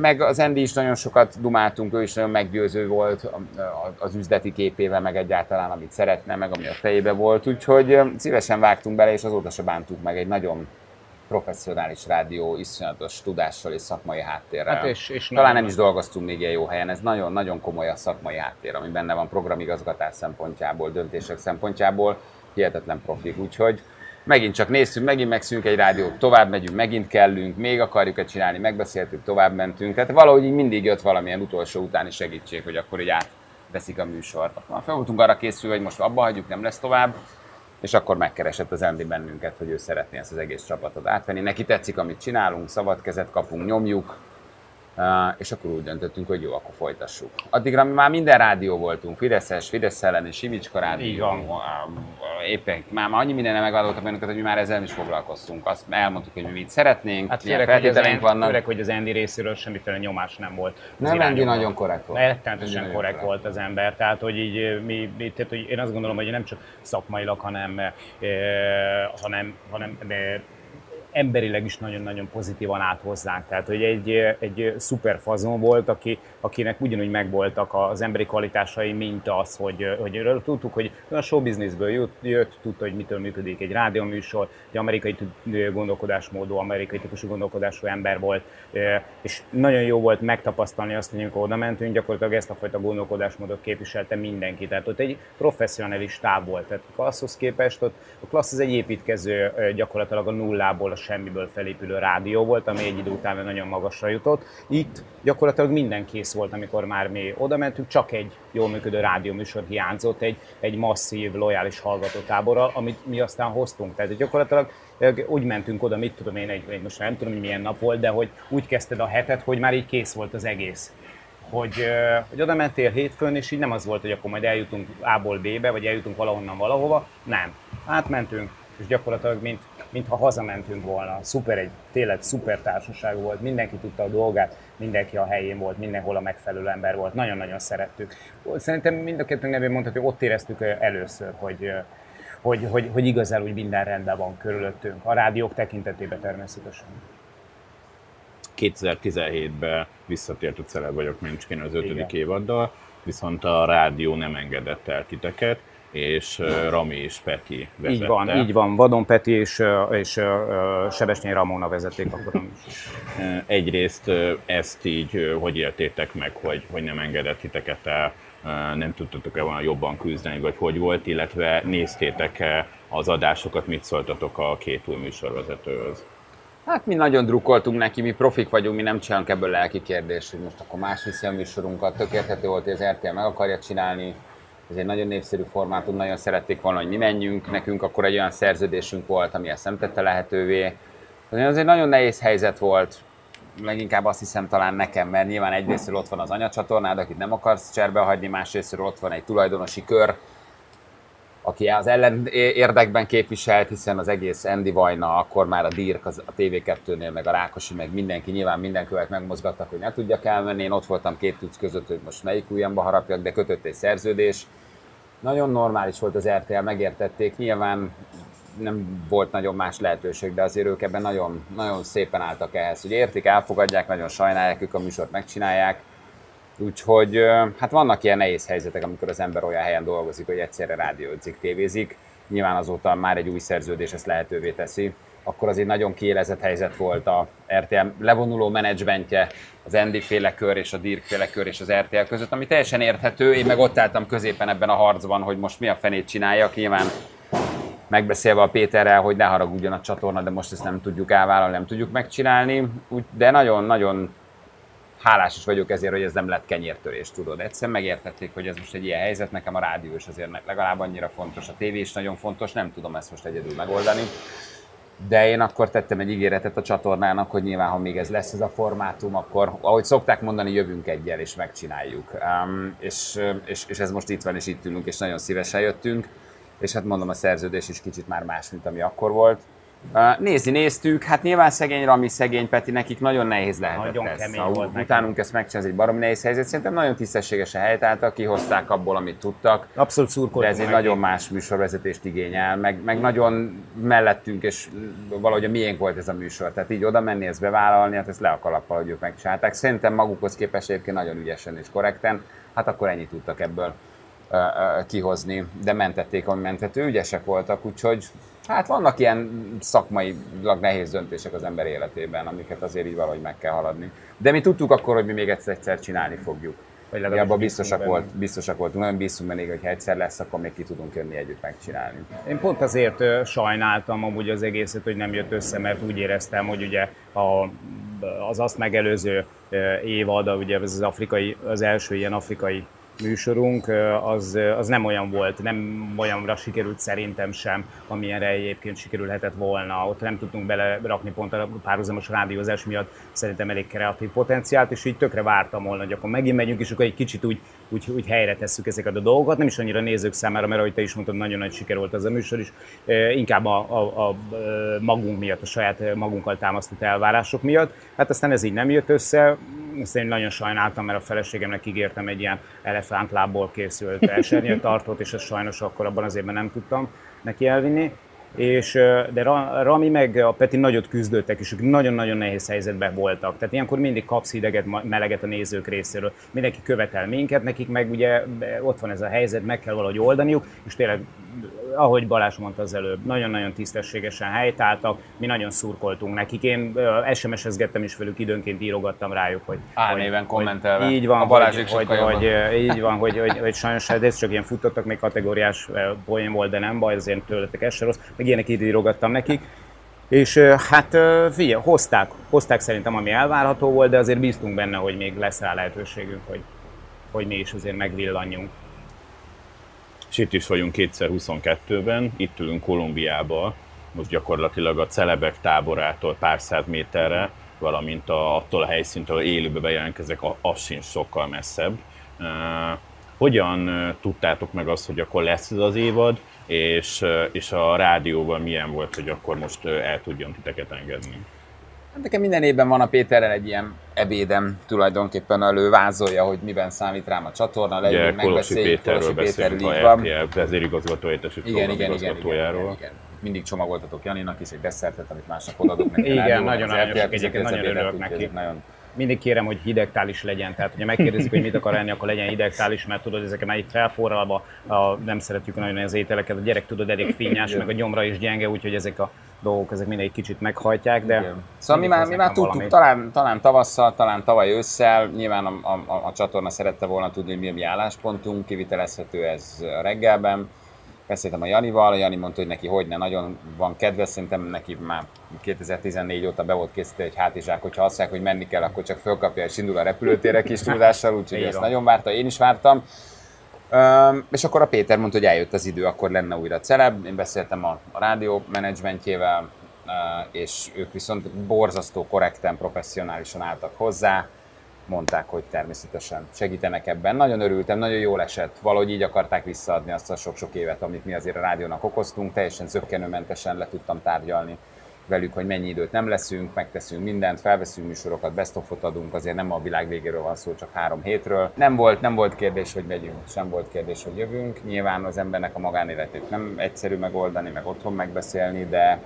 Meg az Andy is nagyon sokat dumáltunk, ő is nagyon meggyőző volt az üzleti képével, meg egyáltalán amit szeretne, meg ami a fejébe volt, úgyhogy szívesen vágtunk bele, és azóta se bántuk meg egy nagyon professzionális rádió, iszonyatos tudással és szakmai háttérrel. Hát és, és Talán nem is dolgoztunk még ilyen jó helyen, ez nagyon-nagyon komoly a szakmai háttér, ami benne van programigazgatás szempontjából, döntések szempontjából, hihetetlen profik, úgyhogy megint csak néztünk, megint megszűnünk egy rádiót, tovább megyünk, megint kellünk, még akarjuk-e csinálni, megbeszéltük, tovább mentünk. Tehát valahogy így mindig jött valamilyen utolsó utáni segítség, hogy akkor így átveszik a műsort. Fel voltunk arra készülve, hogy most abba hagyjuk, nem lesz tovább, és akkor megkeresett az Andy bennünket, hogy ő szeretné ezt az egész csapatot átvenni. Neki tetszik, amit csinálunk, szabad kezet kapunk, nyomjuk, és akkor úgy döntöttünk, hogy jó, akkor folytassuk. Addigra mi már minden rádió voltunk, Fideszes, Fidesz elleni, Simicska rádió, van. éppen már annyi mindenre megadottak bennünket, hogy mi már ezzel is foglalkoztunk. Azt elmondtuk, hogy mi mit szeretnénk, hát milyen feltételeink vannak. Főleg, hogy az Andy részéről semmiféle nyomás nem volt. Nem, Andy nagyon korrekt volt. Rettenetesen korrekt volt az ember, tehát hogy így mi, mi tehát, hogy én azt gondolom, hogy nem csak szakmailag, hanem, eh, hanem, hanem de emberileg is nagyon-nagyon pozitívan állt hozzánk. Tehát, hogy egy, egy szuper fazon volt, aki, akinek ugyanúgy megvoltak az emberi kvalitásai, mint az, hogy, hogy tudtuk, hogy a show businessből jött, jött, tudta, hogy mitől működik egy rádióműsor, egy amerikai gondolkodásmódú, amerikai típusú gondolkodású ember volt, és nagyon jó volt megtapasztalni azt, hogy amikor oda mentünk, gyakorlatilag ezt a fajta gondolkodásmódot képviselte mindenki. Tehát ott egy professzionális stáb volt. Tehát a klasszhoz képest ott a klassz az egy építkező gyakorlatilag a nullából, a semmiből felépülő rádió volt, ami egy idő után nagyon magasra jutott. Itt gyakorlatilag minden kész volt, amikor már mi oda mentünk, csak egy jól működő rádióműsor hiányzott, egy, egy masszív, lojális hallgatótáborral, amit mi aztán hoztunk. Tehát gyakorlatilag úgy mentünk oda, mit tudom én, egy, egy most nem tudom, hogy milyen nap volt, de hogy úgy kezdted a hetet, hogy már így kész volt az egész hogy, hogy oda mentél hétfőn, és így nem az volt, hogy akkor majd eljutunk A-ból B-be, vagy eljutunk valahonnan valahova. Nem. Átmentünk, és gyakorlatilag mint mintha hazamentünk volna. Szuper, egy tényleg szuper társaság volt, mindenki tudta a dolgát, mindenki a helyén volt, mindenhol a megfelelő ember volt, nagyon-nagyon szerettük. Szerintem mind a kettőnk nevén mondhatjuk, ott éreztük először, hogy, hogy, hogy, hogy igazán úgy minden rendben van körülöttünk, a rádiók tekintetében természetesen. 2017-ben visszatért a Celeb vagyok Mincskén az ötödik évaddal, viszont a rádió nem engedett el titeket, és Rami és Peti vezette. Így van, így van. Vadon Peti és, és Sebesnyei Ramona vezették akkor is. Egyrészt ezt így hogy éltétek meg, hogy, hogy nem engedett titeket el, nem tudtatok-e volna jobban küzdeni, vagy hogy volt, illetve néztétek-e az adásokat, mit szóltatok a két új műsorvezetőhöz? Hát mi nagyon drukkoltunk neki, mi profik vagyunk, mi nem csinálunk ebből lelki kérdést, hogy most akkor más viszi a műsorunkat. Tökélethető volt, hogy az RTL meg akarja csinálni, ez egy nagyon népszerű formátum, nagyon szerették volna, hogy mi menjünk, nekünk akkor egy olyan szerződésünk volt, ami ezt nem tette lehetővé. Ez egy nagyon nehéz helyzet volt, leginkább azt hiszem talán nekem, mert nyilván egyrésztről ott van az anyacsatornád, akit nem akarsz cserbe hagyni, másrésztről ott van egy tulajdonosi kör, aki az ellen érdekben képviselt, hiszen az egész Andy Vajna, akkor már a Dirk, az, a TV2-nél, meg a Rákosi, meg mindenki, nyilván minden követ megmozgattak, hogy ne tudjak elmenni. Én ott voltam két tudsz között, hogy most melyik ujjamba harapjak, de kötött egy szerződés. Nagyon normális volt az RTL, megértették. Nyilván nem volt nagyon más lehetőség, de azért ők ebben nagyon, nagyon szépen álltak ehhez, hogy értik, elfogadják, nagyon sajnálják, ők a műsort megcsinálják Úgyhogy hát vannak ilyen nehéz helyzetek, amikor az ember olyan helyen dolgozik, hogy egyszerre rádiózik, tévézik. Nyilván azóta már egy új szerződés ezt lehetővé teszi. Akkor az egy nagyon kiélezett helyzet volt a RTL levonuló menedzsmentje, az Andy féle kör és a Dirk féle kör és az RTL között, ami teljesen érthető. Én meg ott álltam középen ebben a harcban, hogy most mi a fenét csináljak. Nyilván megbeszélve a Péterrel, hogy ne haragudjon a csatorna, de most ezt nem tudjuk elvállalni, nem tudjuk megcsinálni. Úgy, de nagyon-nagyon hálás is vagyok ezért, hogy ez nem lett kenyértörés, tudod. Egyszerűen megértették, hogy ez most egy ilyen helyzet, nekem a rádió is azért legalább annyira fontos, a tévé is nagyon fontos, nem tudom ezt most egyedül megoldani. De én akkor tettem egy ígéretet a csatornának, hogy nyilván, ha még ez lesz ez a formátum, akkor, ahogy szokták mondani, jövünk egyel és megcsináljuk. Um, és, és, és, ez most itt van, és itt ülünk, és nagyon szívesen jöttünk. És hát mondom, a szerződés is kicsit már más, mint ami akkor volt nézni néztük, hát nyilván szegény Rami, szegény Peti, nekik nagyon nehéz lehetett Nagyon ez. kemény Szóval volt neki. Utánunk ezt megcsinálni, ez egy baromi nehéz helyzet. Szerintem nagyon tisztességesen helytáltak, kihozták abból, amit tudtak. Abszolút De szurkoltunk ez egy neki. nagyon más műsorvezetést igényel, meg, meg nagyon mellettünk, és valahogy a miénk volt ez a műsor. Tehát így oda menni, ezt bevállalni, hát ezt le a kalappal, hogy ők megcsinálták. Szerintem magukhoz képest egyébként nagyon ügyesen és korrekten, hát akkor ennyit tudtak ebből kihozni, de mentették, ami mentető, ügyesek voltak, úgyhogy hát vannak ilyen szakmailag nehéz döntések az ember életében, amiket azért így valahogy meg kell haladni. De mi tudtuk akkor, hogy mi még egyszer, egyszer csinálni fogjuk. Vagy Mi abban biztosak, benne. volt, biztosak voltunk, nagyon bízunk benne, hogy ha egyszer lesz, akkor még ki tudunk jönni együtt megcsinálni. Én pont azért ö, sajnáltam amúgy az egészet, hogy nem jött össze, mert úgy éreztem, hogy ugye a, az azt megelőző évad, ugye ez az, afrikai, az első ilyen afrikai műsorunk, az, az nem olyan volt, nem olyanra sikerült szerintem sem, amilyenre egyébként sikerülhetett volna. Ott nem tudtunk belerakni pont a párhuzamos rádiózás miatt szerintem elég kreatív potenciált, és így tökre vártam volna, hogy akkor megint megyünk, és akkor egy kicsit úgy, úgy, úgy helyre tesszük ezeket a dolgokat, nem is annyira nézők számára, mert ahogy te is mondtad, nagyon nagy siker volt ez a műsor is, inkább a, a, a magunk miatt, a saját magunkkal támasztott elvárások miatt. Hát aztán ez így nem jött össze, ezt én nagyon sajnáltam, mert a feleségemnek ígértem egy ilyen elefántlábból készült esernyőtartót, és ezt sajnos akkor abban az évben nem tudtam neki elvinni. És, de Ra- Rami meg a Peti nagyot küzdöttek, és ők nagyon-nagyon nehéz helyzetben voltak. Tehát ilyenkor mindig kapsz hideget, meleget a nézők részéről. Mindenki követel minket, nekik meg ugye ott van ez a helyzet, meg kell valahogy oldaniuk, és tényleg, ahogy Balázs mondta az előbb, nagyon-nagyon tisztességesen helytáltak, mi nagyon szurkoltunk nekik. Én SMS-ezgettem is velük, időnként írogattam rájuk, hogy... Álnéven kommentelve. Hogy így van, A Balázsék hogy, hogy, hogy, így van, hogy, hogy, hogy sajnos hát ez csak ilyen futottak, még kategóriás poén volt, de nem baj, azért tőletek ez se rossz, meg ilyenek így írogattam nekik. És hát figyelj, hozták, hozták szerintem, ami elvárható volt, de azért bíztunk benne, hogy még lesz rá lehetőségünk, hogy, hogy mi is azért megvillanjunk. És itt is vagyunk 2022-ben, itt ülünk Kolumbiába, most gyakorlatilag a celebek táborától pár száz méterre, valamint a, attól a helyszíntől élőbe bejelentkezek, az sincs sokkal messzebb. Hogyan tudtátok meg azt, hogy akkor lesz ez az évad, és, és a rádióban milyen volt, hogy akkor most el tudjon titeket engedni? Hát nekem minden évben van a Péterrel egy ilyen ebédem, tulajdonképpen elő vázolja, hogy miben számít rám a csatorna, Kolosi megbeszéljük, Péterről beszélünk, így a van. RTL vezérigazgató Igen, igen, igen, igen, Mindig csomagoltatok Janinak is egy desszertet, amit másnap odadok neki. Igen, nagyon RTL egyébként, nagyon örülök neki. Nagyon, Mindig kérem, hogy hidegtál is legyen, tehát hogyha megkérdezik, hogy mit akar enni, akkor legyen hidegtál is, mert tudod, ezek már így felforralva, a, nem szeretjük nagyon az ételeket, a gyerek tudod elég finnyás, meg a gyomra is gyenge, úgyhogy ezek a dolgok, ezek mindig egy kicsit meghajtják, de... Igen. Szóval mi már, mi már tudtuk, talán, talán tavasszal, talán tavaly ősszel, nyilván a, a, a, a csatorna szerette volna tudni, hogy mi a mi álláspontunk, kivitelezhető ez a reggelben. Beszéltem a Janival, a Jani mondta, hogy neki hogy ne, nagyon van kedve, szerintem neki már 2014 óta be volt készítve egy hátizsák, hogyha azt mondják, hogy menni kell, akkor csak fölkapja és indul a repülőtérre kis tudással, úgyhogy ezt nagyon várta, én is vártam. Üm, és akkor a Péter mondta, hogy eljött az idő, akkor lenne újra celeb. Én beszéltem a, a rádió menedzsmentjével, uh, és ők viszont borzasztó korrekten, professzionálisan álltak hozzá. Mondták, hogy természetesen segítenek ebben. Nagyon örültem, nagyon jól esett. Valahogy így akarták visszaadni azt a sok-sok évet, amit mi azért a rádiónak okoztunk. Teljesen zöggenőmentesen le tudtam tárgyalni velük, hogy mennyi időt nem leszünk, megteszünk mindent, felveszünk műsorokat, best of adunk, azért nem a világ végéről van szó, csak három hétről. Nem volt, nem volt kérdés, hogy megyünk, sem volt kérdés, hogy jövünk. Nyilván az embernek a magánéletét nem egyszerű megoldani, meg otthon megbeszélni, de,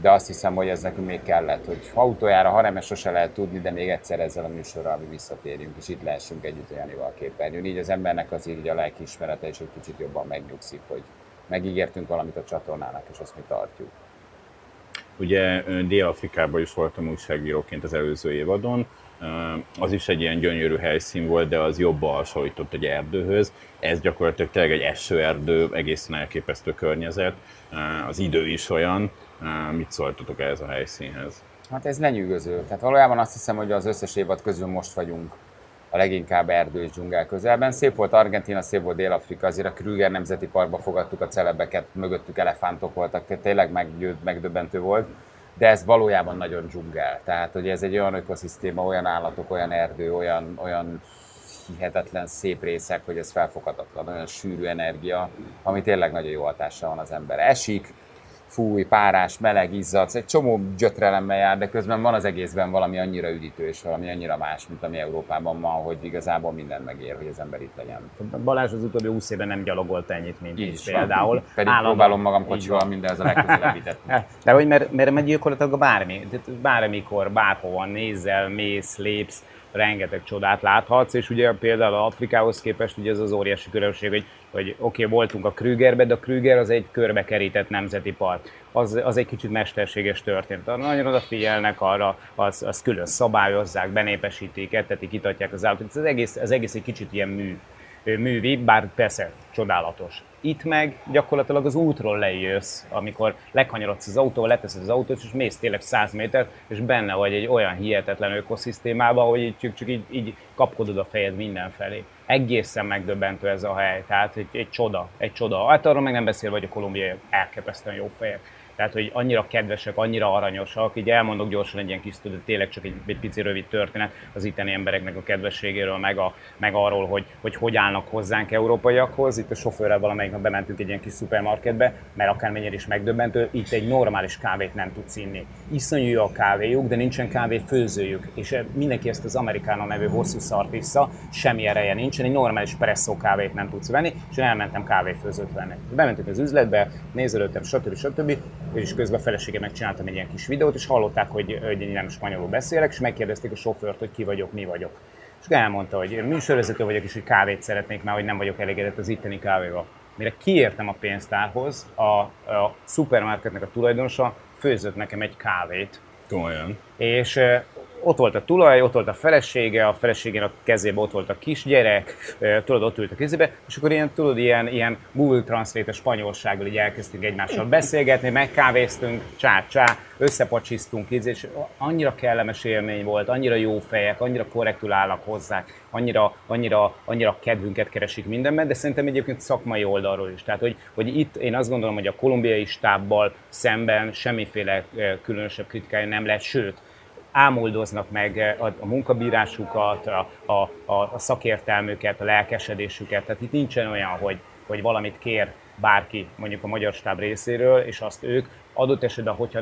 de azt hiszem, hogy ez nekünk még kellett, hogy ha utoljára, ha nem, sose lehet tudni, de még egyszer ezzel a műsorral mi visszatérjünk, és itt lehessünk együtt Janival a képernyőn. Így az embernek az így a lelkiismerete is egy kicsit jobban megnyugszik, hogy megígértünk valamit a csatornának, és azt mi tartjuk. Ugye Dél-Afrikában is voltam újságíróként az előző évadon, az is egy ilyen gyönyörű helyszín volt, de az jobban hasonlított egy erdőhöz. Ez gyakorlatilag tényleg egy esőerdő, egészen elképesztő környezet, az idő is olyan. Mit szóltatok ehhez a helyszínhez? Hát ez lenyűgöző. Tehát valójában azt hiszem, hogy az összes évad közül most vagyunk a leginkább erdő és dzsungel közelben. Szép volt Argentina, szép volt Dél-Afrika, azért a Krüger Nemzeti Parkba fogadtuk a celebeket, mögöttük elefántok voltak, tényleg meggyőd, megdöbbentő volt. De ez valójában nagyon dzsungel. Tehát, hogy ez egy olyan ökoszisztéma, olyan állatok, olyan erdő, olyan, olyan hihetetlen szép részek, hogy ez felfoghatatlan, olyan sűrű energia, ami tényleg nagyon jó hatással van az ember. Esik, fúj, párás, meleg, izzadsz, egy csomó gyötrelemmel jár, de közben van az egészben valami annyira üdítő és valami annyira más, mint ami Európában van, hogy igazából minden megér, hogy az ember itt legyen. Balázs az utóbbi 20 évben nem gyalogolt ennyit, mint Így is például. Pedig Állandóan- próbálom magam kocsival van. mindenhez a legközelebbített. De hogy mert, mert megy gyakorlatilag bármi, bármikor, bárhova nézel, mész, lépsz, rengeteg csodát láthatsz, és ugye például Afrikához képest ugye ez az óriási különbség, hogy, hogy oké, okay, voltunk a Krügerbe, de a Krüger az egy körbe kerített nemzeti park. Az, az egy kicsit mesterséges történet. Nagyon odafigyelnek arra, az, az külön szabályozzák, benépesítik, ettetik, itatják az állatot. Az egész, az egész egy kicsit ilyen mű művi, bár persze csodálatos. Itt meg gyakorlatilag az útról lejössz, amikor lekanyarodsz az autóval, leteszed az autót, és mész tényleg 100 métert, és benne vagy egy olyan hihetetlen ökoszisztémában, hogy így, csak, csak így, így kapkodod a fejed mindenfelé. Egészen megdöbbentő ez a hely, tehát egy, egy csoda, egy csoda. Hát arról meg nem beszél, hogy a kolumbiaiak elképesztően jó fejek. Tehát, hogy annyira kedvesek, annyira aranyosak, így elmondok gyorsan egy ilyen kis tudod, tényleg csak egy, egy pici rövid történet az itteni embereknek a kedvességéről, meg, a, meg arról, hogy, hogy hogy állnak hozzánk európaiakhoz. Itt a sofőrrel valamelyik nap bementünk egy ilyen kis szupermarketbe, mert akármennyire is megdöbbentő, itt egy normális kávét nem tudsz inni. Iszonyú a kávéjuk, de nincsen kávé főzőjük, és eh, mindenki ezt az amerikánon nevű hosszú szart vissza, semmi ereje nincsen, egy normális presszó kávét nem tudsz venni, és én elmentem kávéfőzőt venni. Bementünk az üzletbe, nézelődtem, stb. stb. És közben a feleségemnek csináltam egy ilyen kis videót, és hallották, hogy, hogy én nem spanyolul beszélek, és megkérdezték a sofőrt, hogy ki vagyok, mi vagyok. És elmondta, hogy én műsorvezető vagyok, és hogy kávét szeretnék, mert hogy nem vagyok elégedett az itteni kávéval. Mire kiértem a pénztárhoz, a, a szupermarketnek a tulajdonosa főzött nekem egy kávét, Komolyan. és ott volt a tulaj, ott volt a felesége, a feleségén a kezében ott volt a kisgyerek, tudod, ott ült a kezébe, és akkor ilyen, tudod, ilyen, ilyen Google Translate spanyolsággal így elkezdtünk egymással beszélgetni, megkávéztünk, csá, csá, összepacsisztunk, és annyira kellemes élmény volt, annyira jó fejek, annyira korrektül állnak hozzák, annyira, annyira, annyira kedvünket keresik mindenben, de szerintem egyébként szakmai oldalról is. Tehát, hogy, hogy itt én azt gondolom, hogy a kolumbiai stábbal szemben semmiféle különösebb kritikája nem lehet, sőt, ámuldoznak meg eh, a, a munkabírásukat, a, a, a, szakértelmüket, a lelkesedésüket. Tehát itt nincsen olyan, hogy, hogy valamit kér bárki, mondjuk a magyar stáb részéről, és azt ők adott esetben, hogyha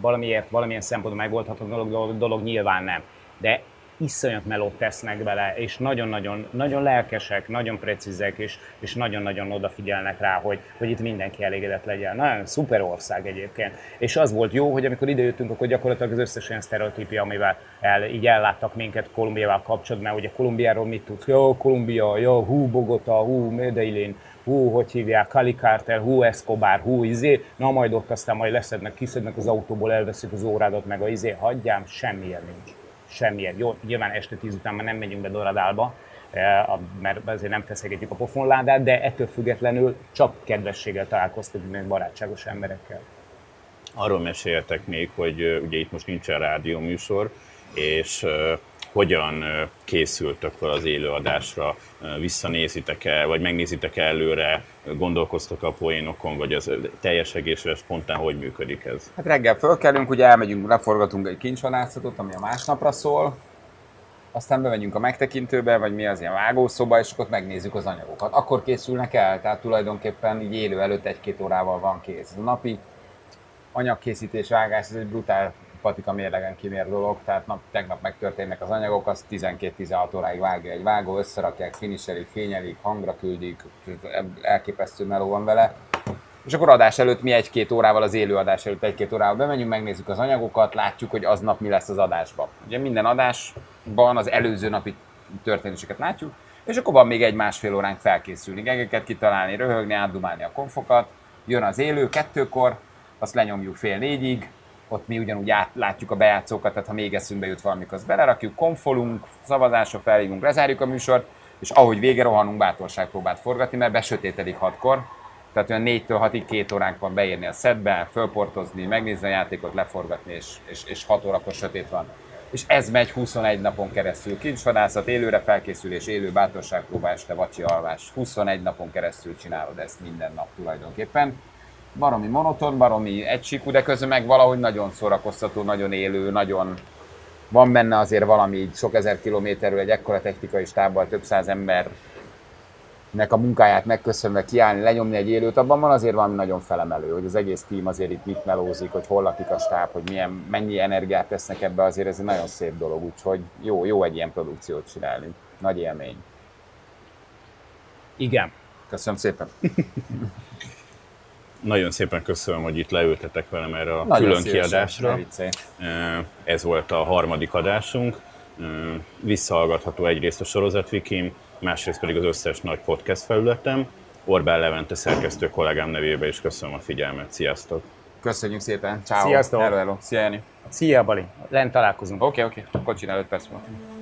valamiért, valamilyen szempontból megoldható dolog, dolog, dolog nyilván nem. De iszonyat melót tesznek bele, és nagyon-nagyon nagyon lelkesek, nagyon precízek, és, és nagyon-nagyon odafigyelnek rá, hogy, hogy itt mindenki elégedett legyen. Nagyon szuper ország egyébként. És az volt jó, hogy amikor idejöttünk, akkor gyakorlatilag az összes olyan sztereotípia, amivel el, így elláttak minket Kolumbiával kapcsolatban, mert ugye Kolumbiáról mit tudsz? Jó, Kolumbia, jó, hú, Bogota, hú, Medellin, hú, hogy hívják, Cali Carter, hú, Escobar, hú, izé, na majd ott aztán majd leszednek, kiszednek az autóból, elveszik az órádat, meg a izé, hagyjám, semmilyen nincs. Semmilyen. Jó, nyilván este tíz után már nem megyünk be Doradálba, eh, mert azért nem feszegetjük a pofonládát, de ettől függetlenül csak kedvességgel találkoztunk, meg barátságos emberekkel. Arról meséltek még, hogy ö, ugye itt most nincsen rádióműsor, és ö, hogyan készültök fel az élőadásra, visszanézitek-e, vagy megnézitek-e előre, gondolkoztok a poénokon, vagy az teljes egészre spontán hogy működik ez? Hát reggel fölkelünk, ugye elmegyünk, leforgatunk egy kincsvadászatot, ami a másnapra szól, aztán bemegyünk a megtekintőbe, vagy mi az ilyen vágószoba, és ott megnézzük az anyagokat. Akkor készülnek el, tehát tulajdonképpen így élő előtt egy-két órával van kész. A napi anyagkészítés, vágás, ez egy brutál patika mérlegen kimér dolog, tehát nap, tegnap megtörténnek az anyagok, azt 12-16 óráig vágja egy vágó, összerakják, finiselik, fényelik, hangra küldik, elképesztő meló van vele. És akkor adás előtt mi egy-két órával, az élő adás előtt egy-két órával bemegyünk, megnézzük az anyagokat, látjuk, hogy aznap mi lesz az adásban. Ugye minden adásban az előző napi történéseket látjuk, és akkor van még egy másfél óránk felkészülni, gegeket kitalálni, röhögni, átdumálni a konfokat, jön az élő kettőkor, azt lenyomjuk fél négyig, ott mi ugyanúgy át, látjuk a bejátszókat, tehát ha még eszünkbe jut valamik, azt belerakjuk, konfolunk, szavazásra felhívunk, lezárjuk a műsort, és ahogy vége rohanunk bátorságpróbát forgatni, mert besötétedik hatkor, tehát olyan 4-től 6-ig két óránk van beérni a szedbe, fölportozni, megnézni a játékot, leforgatni, és, és, és 6 órakor sötét van. És ez megy 21 napon keresztül. Kincsvadászat, élőre felkészülés, élő bátorságpróbá, este vacsi alvás. 21 napon keresztül csinálod ezt minden nap tulajdonképpen. Baromi monoton, baromi egysíkú, de közben meg valahogy nagyon szórakoztató, nagyon élő, nagyon van benne azért valami így sok ezer kilométerről egy ekkora technikai stábbal több száz ember nek a munkáját megköszönve kiállni, lenyomni egy élőt, abban van azért valami nagyon felemelő, hogy az egész tím azért itt mit melózik, hogy hol lakik a stáb, hogy milyen, mennyi energiát tesznek ebbe, azért ez egy nagyon szép dolog, úgyhogy jó, jó egy ilyen produkciót csinálni. Nagy élmény. Igen. Köszönöm szépen. Nagyon szépen köszönöm, hogy itt leültetek velem erre a Nagyon külön kiadásra. viccelj. Ez volt a harmadik adásunk. Visszahallgatható egyrészt a sorozatvikim, másrészt pedig az összes nagy podcast felületem. Orbán Levente szerkesztő kollégám nevében is köszönöm a figyelmet. Sziasztok! Köszönjük szépen. Ciao. Sziasztok. Hello, hello. Szia, Jani. Szia, Bali. Lent találkozunk. Oké, okay, oké. Okay. Csinál 5 perc múlva.